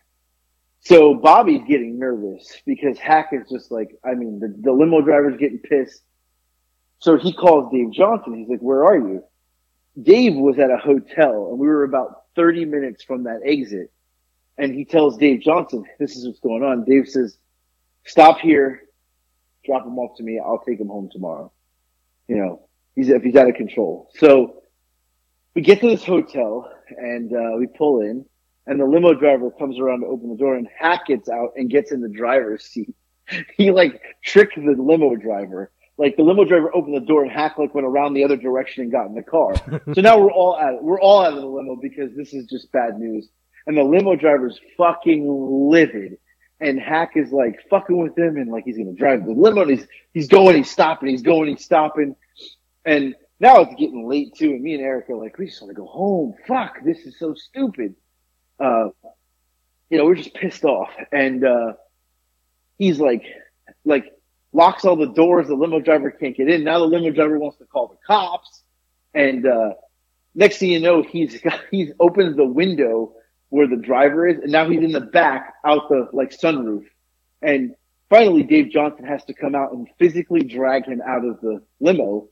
So Bobby's getting nervous because Hack is just like, I mean, the, the limo driver's getting pissed. So he calls Dave Johnson. He's like, where are you? Dave was at a hotel and we were about 30 minutes from that exit and he tells Dave Johnson, this is what's going on. Dave says, stop here, drop him off to me. I'll take him home tomorrow. You know, he's, if he's out of control. So we get to this hotel and, uh, we pull in and the limo driver comes around to open the door and Hack gets out and gets in the driver's seat. he like tricked the limo driver. Like the limo driver opened the door and Hack like went around the other direction and got in the car. so now we're all out, we're all out of the limo because this is just bad news and the limo driver's fucking livid. And Hack is like fucking with him and like he's gonna drive the limo and he's, he's going, he's stopping, he's going, he's stopping. And now it's getting late too. And me and Eric are like, we just want to go home. Fuck, this is so stupid. Uh, you know, we're just pissed off. And, uh, he's like, like locks all the doors. The limo driver can't get in. Now the limo driver wants to call the cops. And, uh, next thing you know, he's got, he's opens the window where the driver is, and now he's in the back out the like sunroof. And finally, Dave Johnson has to come out and physically drag him out of the limo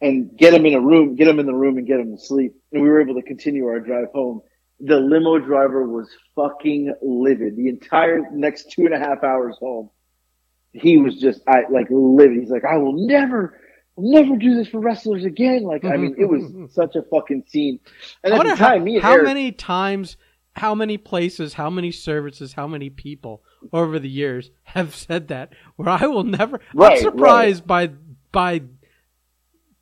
and get him in a room, get him in the room and get him to sleep. And we were able to continue our drive home. The limo driver was fucking livid. The entire next two and a half hours home, he was just I like livid. He's like, I will never, never do this for wrestlers again. Like, I mean, it was such a fucking scene. And at the time, how, me how Eric, many times how many places, how many services, how many people over the years have said that where I will never Right, I'm surprised by by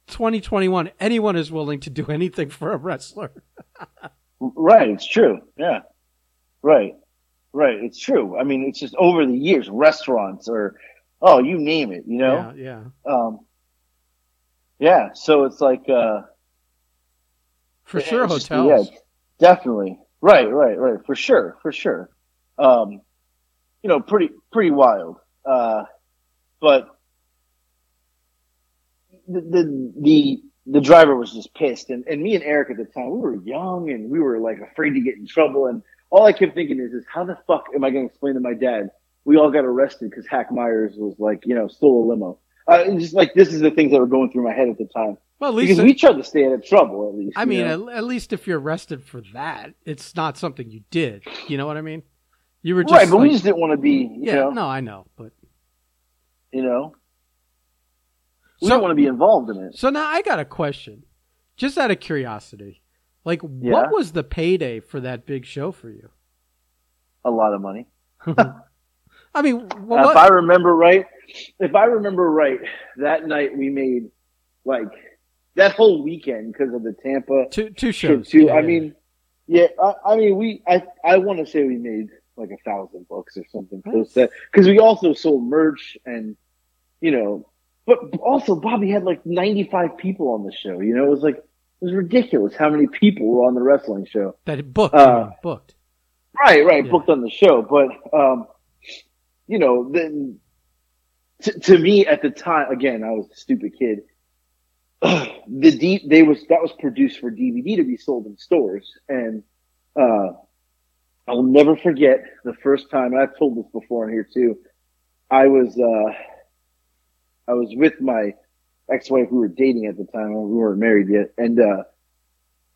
2021 anyone is willing to do anything for a wrestler. Right, it's true. Yeah. Right. Right, it's true. I mean, it's just over the years, restaurants or oh, you name it, you know? Yeah, yeah. Um Yeah, so it's like uh, For sure, hotels. yeah, definitely. Right, right, right. For sure, for sure. Um, you know, pretty pretty wild. Uh, but the, the the the driver was just pissed, and and me and Eric at the time we were young and we were like afraid to get in trouble, and all I kept thinking is, is how the fuck am I going to explain to my dad we all got arrested because Hack Myers was like you know stole a limo. Uh, just like this is the things that were going through my head at the time Well, at least because we tried to stay out of trouble at least. I mean, at, at least if you're arrested for that, it's not something you did. You know what I mean? You were just right, but we just didn't want to be, you yeah. know, No, I know, but you know, we So- don't want to be involved in it. so now I got a question, just out of curiosity. Like, Yeah. what was the payday for that big show for you? A lot of money. I mean, Uh, if I remember right, if I remember right, that night we made like that whole weekend because of the Tampa two two shows. too. Yeah, I yeah. mean, yeah, I, I mean, we, I, I want to say we made like a thousand bucks or something close to that because we also sold merch and you know, but also Bobby had like ninety five people on the show. You know, it was like it was ridiculous how many people were on the wrestling show. that it booked, uh, booked. Right, right, Yeah. booked on the show, but um, you know, then to, to me at the time, again, I was a stupid kid. the D, they was that was produced for DVD to be sold in stores, and uh, I'll never forget the first time. And I've told this before in here too. I was uh, I was with my ex-wife. We were dating at the time. We weren't married yet, and uh,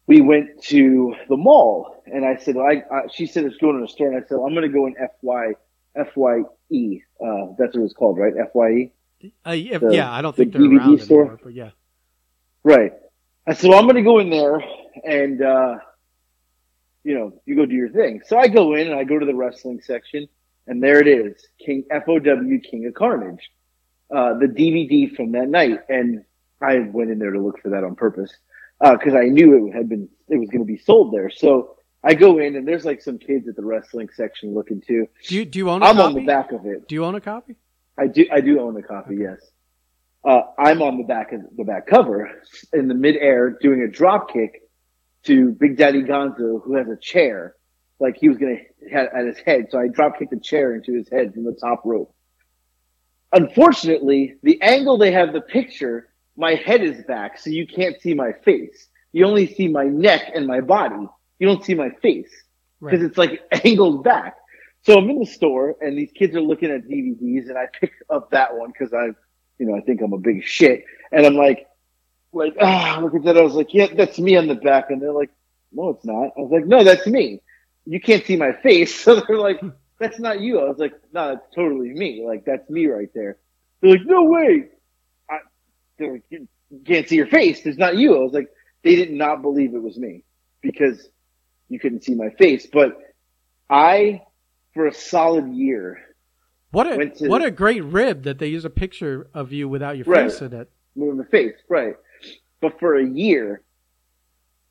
we went to the mall and I said, I, I she said it's going to the store and I said, I'm going to go in FY, FYE. Uh, that's what it was called, right? FYE. Uh, yeah, the- yeah, I don't the think they're DVD around store? anymore, but yeah. Right. I said, well, I'm going to go in there and, uh, you know, you go do your thing. So I go in and I go to the wrestling section and there it is. King FOW King of Carnage. Uh, the DVD from that night. And I went in there to look for that on purpose. Uh, cause I knew it had been, it was going to be sold there. So I go in and there's like some kids at the wrestling section looking too. Do you do you own a I'm copy? on the back of it. Do you own a copy? I do. I do own the copy. Yes. Uh, I'm on the back of the back cover in the midair doing a drop kick to Big Daddy Gonzo, who has a chair, like he was gonna at his head. So I drop kicked the chair into his head from the top rope. Unfortunately, the angle they have the picture, my head is back, so you can't see my face. You only see my neck and my body. You don't see my face because Right. it's like angled back. So I'm in the store and these kids are looking at DVDs and I pick up that one because I, you know, I think I'm a big shit. And I'm like, like, ah, look at that. I was like, yeah, that's me on the back. And they're like, no, it's not. I was like, no, that's me. You can't see my face. So they're like, that's not you. I was like, no, that's totally me. Like, that's me right there. They're like, no way. I, they're like, you can't see your face. It's not you. I was like, they did not believe it was me because you couldn't see my face. But I, for a solid year, What a to- what a great rib that they use a picture of you without your Right. face in it. moving my face, right. But for a year,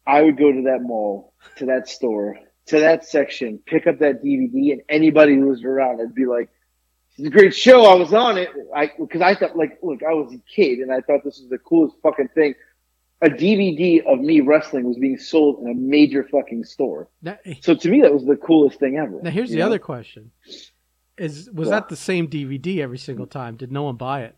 I would go to that mall, to that store, to that section, pick up that DVD, and anybody who was around, I'd be like, "It's a great show. I was on it." I because I thought, like, look, I was a kid, and I thought this was the coolest fucking thing. A DVD of me wrestling was being sold in a major fucking store. Now, So to me, that was the coolest thing ever. now here's the know? other question: Is was Yeah. that the same DVD every single time? Did no one buy it?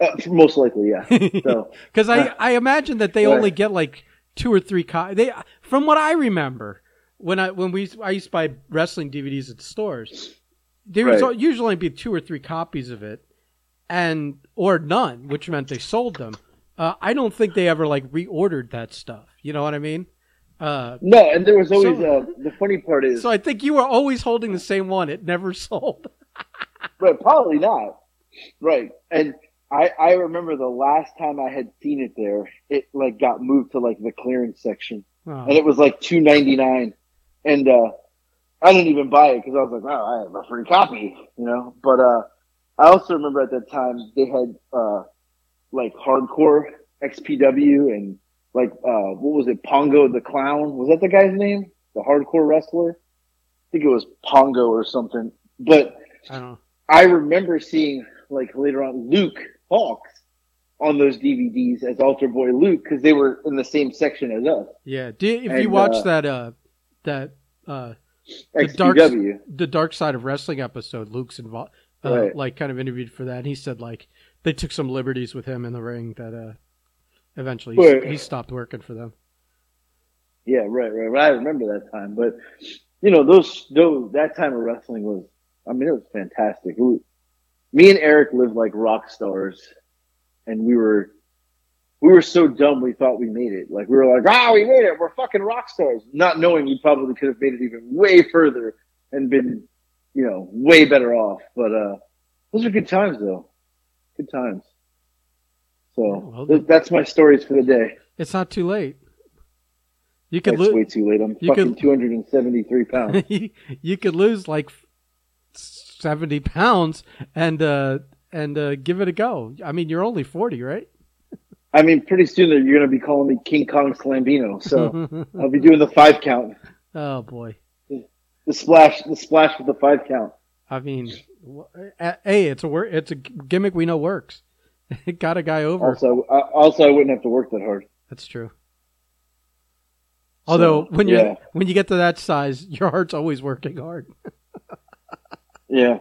Uh, most likely, yeah. So Because I, I imagine that they Right. only get like two or three copies. They, from what I remember, when I when we I used to buy wrestling DVDs at the stores, there was usually only be two or three copies of it, and or none, which meant they sold them. Uh, I don't think they ever like reordered that stuff. You know what I mean? Uh, no, and there was always So- uh, the funny part is so I think you were always holding the same one. It never sold. Right, probably not. Right. And I I remember the last time I had seen it there, it like got moved to like the clearance section. Oh. And it was like two ninety nine. And uh I didn't even buy it because I was like, Oh, I have a free copy, you know. But uh I also remember at that time they had uh like hardcore XPW and like uh what was it, Pongo the Clown? Was that the guy's name? The hardcore wrestler? I think it was Pongo or something. But I. I remember seeing like later on Luke Hawx on those DVDs as Altar Boy Luke because they were in the same section as us. Yeah. If you And, watch uh, that uh that uh the dark XPW. the dark side of wrestling episode, Luke's involved uh, Right. like kind of interviewed for that. And he said like they took some liberties with him in the ring that uh eventually he, Right. he stopped working for them. Yeah, right, right, right. I remember that time, but you know, those, those that time of wrestling was, I mean, it was fantastic. We, me and Eric lived like rock stars, and we were, we were so dumb we thought we made it. Like we were like, ah, we made it. We're fucking rock stars, not knowing we probably could have made it even way further and been, you know, way better off. But uh, those are good times, though. Good times. So Well, th- that's my stories for the day. It's not too late. You could That's way lose. too late. I'm fucking 273 pounds. you could lose like seventy pounds and uh and uh give it a go. I mean, you're only forty, right? I mean, pretty soon you're going to be calling me King Kong Slambino, so I'll be doing the five count, oh boy. the splash, the splash with the five count. I mean, hey, it's a wor- it's a gimmick we know works. It got a guy over. Also, uh, also I wouldn't have to work that hard. That's true. Although when you yeah. when you get to that size, your heart's always working hard. Yeah,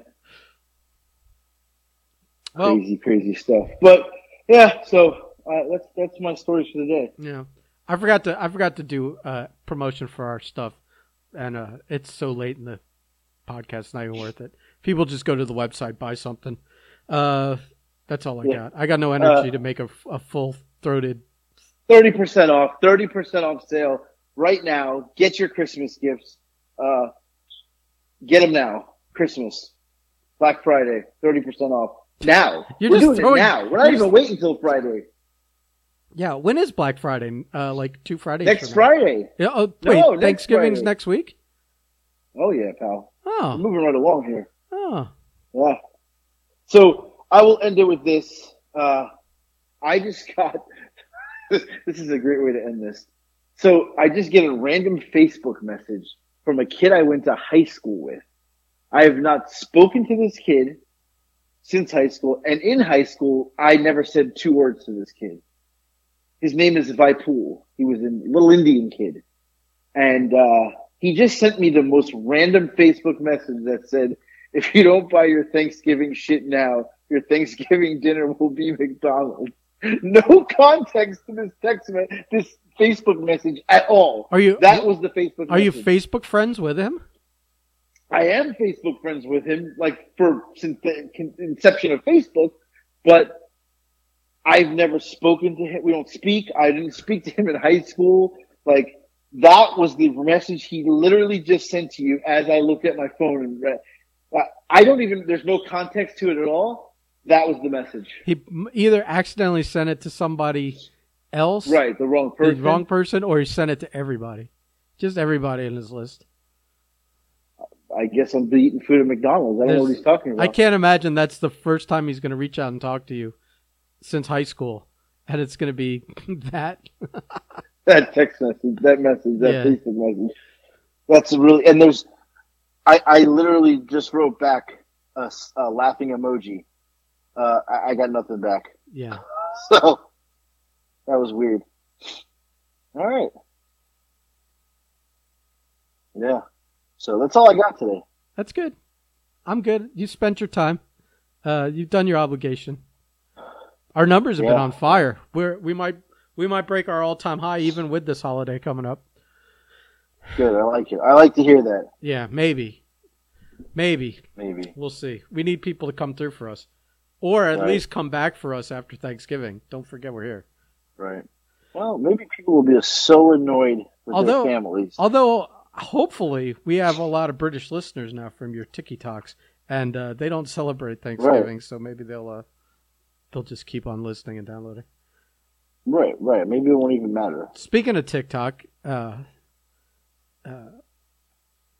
Well, crazy, crazy stuff. But yeah, so uh, that's that's my stories for the day. yeah, I forgot to I forgot to do uh, promotion for our stuff, and uh, it's so late in the podcast, it's not even worth it. People just go to the website, buy something. Uh, that's all I Yeah. got. I got no energy Uh, to make a, a full throated. Thirty percent off, thirty percent off sale right now. Get your Christmas gifts. Uh, get them now. Christmas, Black Friday, thirty percent off now. You're We're just doing throwing- it now. We're not even waiting until Friday. Yeah, when is Black Friday? Uh, like two Fridays. Next. Friday. Yeah. Oh, No, wait. next Thanksgiving's Friday. next week. Oh yeah, pal. Oh, moving right along here. oh. Yeah. So I will end it with this. Uh, I just got. this is a great way to end this. So I just get a random Facebook message from a kid I went to high school with. I have not spoken to this kid since high school, and in high school, I never said two words to this kid. His name is Vipul. He was a little Indian kid. And, uh, he just sent me the most random Facebook message that said, if you don't buy your Thanksgiving shit now, your Thanksgiving dinner will be McDonald's. No context to this text, me- this Facebook message at all. Are you That was the Facebook. are you. Facebook friends with him? I am Facebook friends with him, like for since the inception of Facebook, but I've never spoken to him. We don't speak. I didn't speak to him in high school. Like that was the message he literally just sent to you as I looked at my phone and read. I- don't even. There's no context to it at all. That was the message. He either accidentally sent it to somebody else, Right, the wrong person, the wrong person, or he sent it to everybody, just everybody in his list. I guess I'm eating food at McDonald's. I don't know what he's talking about. I can't imagine that's the first time he's going to reach out and talk to you since high school, and it's going to be that. that text message, that message, that Yeah. Facebook message. That's really, and there's, I, I literally just wrote back a laughing emoji. Uh, I, I got nothing back. Yeah, So, that was weird. All right. Yeah. So that's all I got today. that's good. I'm good. You spent your time. Uh, you've done your obligation. Our numbers have been on fire. We're we might we might break our all time high even with this holiday coming up. Good. I like it. I like to hear that. Yeah, maybe, maybe Maybe. we'll see. We need people to come through for us, or at Right. least come back for us after Thanksgiving. Don't forget we're here. Right. Well, maybe people will be so annoyed with Although- their families. Although, hopefully, we have a lot of British listeners now from your TikToks, and uh, they don't celebrate Thanksgiving, so maybe they'll uh, they'll just keep on listening and downloading. Right. Right. Maybe it won't even matter. Speaking of TikTok, uh, uh,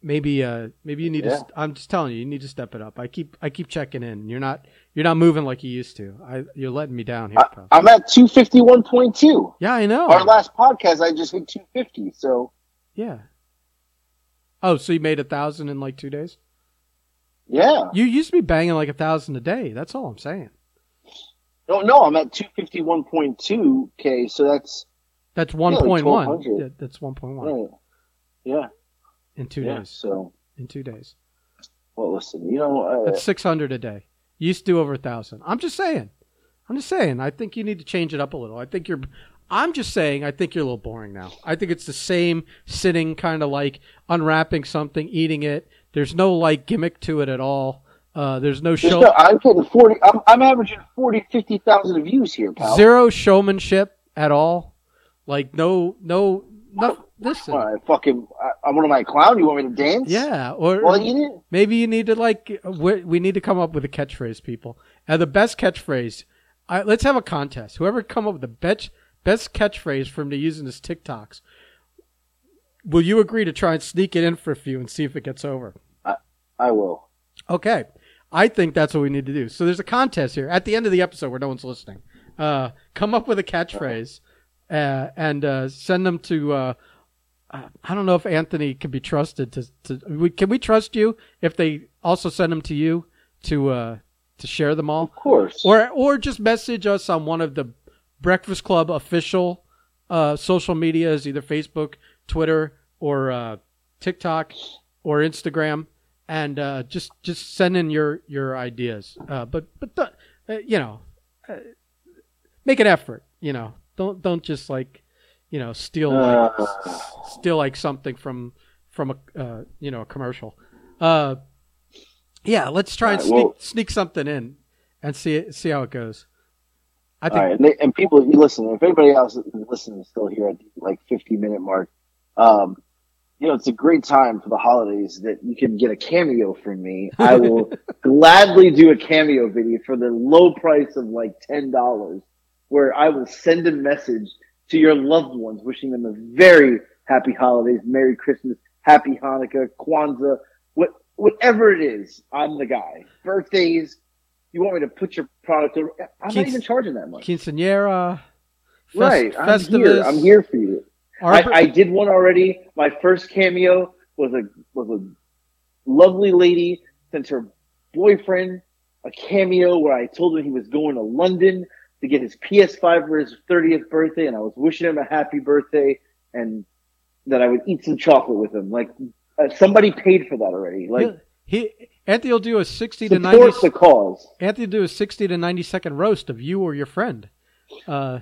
maybe uh, maybe you need Yeah. to. I'm just telling you, you need to step it up. I keep I keep checking in. You're not you're not moving like you used to. I you're letting me down here, I. I'm at 251.2. yeah, I know. Our last podcast, I just hit 250. So, yeah. Oh, so you made a thousand in like two days? yeah. You used to be banging like a thousand a day. That's all I'm saying. No, no, I'm at 251.2k. So that's That's like 1.1. 1200. Yeah, that's 1.1 right. Yeah, in two yeah. days. So, In two days. well, listen, you know, uh, That's 600 a day. You used to do over a thousand. I'm just saying. I'm just saying. I think you need to change it up a little. I think you're. I'm just saying. I think you're a little boring now. I think it's the same sitting, kind of like unwrapping something, eating it. There's no like gimmick to it at all. Uh, there's no show. no- I'm getting 40. I'm, I'm averaging 40, 50,000 views here, pal. Zero showmanship at all. Like no, no, no. Listen. I fucking, I, I'm one of my clown. You want me to dance? Yeah, or Well, you didn't. Maybe you need to like we we need to come up with a catchphrase, people. And the best catchphrase, I, let's have a contest. Whoever come up with the best best catchphrase from the using his TikToks, will you agree to try and sneak it in for a few and see if it gets over? I will. Okay, I think that's what we need to do. So there's a contest here at the end of the episode where no one's listening. Uh, come up with a catchphrase uh, and uh, send them to. Uh, uh, I don't know if Anthony can be trusted to. to we, can we trust you if they also send them to you to uh, to share them all, Of course. or or just message us on one of the Breakfast Club official uh, social medias, either Facebook, Twitter, or uh, TikTok, or Instagram, and uh, just just send in your your ideas. Uh, but but the, uh, you know, uh, make an effort. You know, don't don't just like you know steal like Uh, steal like something from from a uh, you know a commercial. Uh, yeah, let's try and right, sneak well- sneak something in and see see how it goes. I think right, and, they, and people, you listen. If anybody else is listening, is still here at the like 50 minute mark, um, you know, it's a great time for the holidays that you can get a cameo from me. I will gladly do a cameo video for the low price of like ten dollars, where I will send a message to your loved ones, wishing them a very happy holidays, Merry Christmas, Happy Hanukkah, Kwanzaa, what whatever it is. I'm the guy. Birthdays. You want me to put your product? over- I'm Keith- not even charging that much. quinceanera, fest, Right, I'm Festivus, here. I'm here for you. I, I did one already. My first cameo was a was a lovely lady sent her boyfriend a cameo where I told him he was going to London to get his PS5 for his 30th birthday, and I was wishing him a happy birthday, and that I would eat some chocolate with him. Like uh, somebody paid for that already. Like he, he Anthony will do a sixty to ninety. the cause. Anthony will do a sixty to ninety second roast of you or your friend. Uh,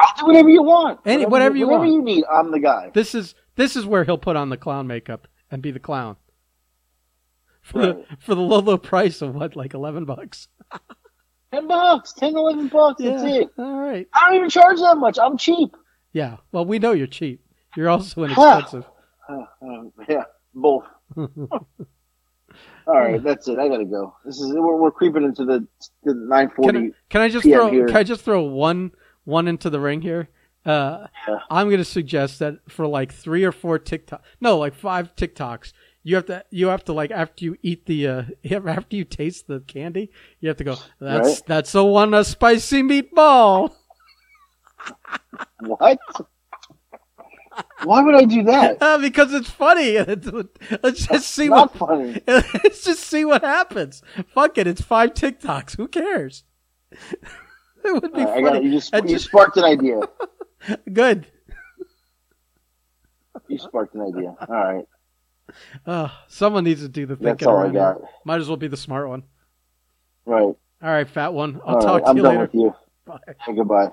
I'll do whatever you want. Any- whatever you whatever want. you need. I'm the guy. this is this is where he'll put on the clown makeup and be the clown for Right. the for the low low price of what like eleven bucks. Ten bucks, 10, 11 bucks. That's it. All right. I don't even charge that much. I'm cheap. Yeah. Well, we know you're cheap. You're also inexpensive. Uh, um, yeah, both. All right, that's it. I gotta go. This is we're, we're creeping into the the nine can. I, can I just PM throw here. can I just throw one one into the ring here? Uh, Yeah. I'm going to suggest that for like three or four TikTok, no, like five TikToks, you have to you have to like after you eat the uh, after you taste the candy, you have to go. That's Right. that's the one a spicy meatball. What? Why would I do that? Uh, because it's funny. Let's just see Not what funny. let's just see what happens. Fuck it, it's five TikToks. Who cares? it would be I funny. You just you sparked an idea. good. You sparked an idea. All right, Uh, someone needs to do the thinking that's all I got. Might as well be the smart one. Right. All right, fat one. I'll All talk right, to I'm you done later. with you. Bye. Goodbye.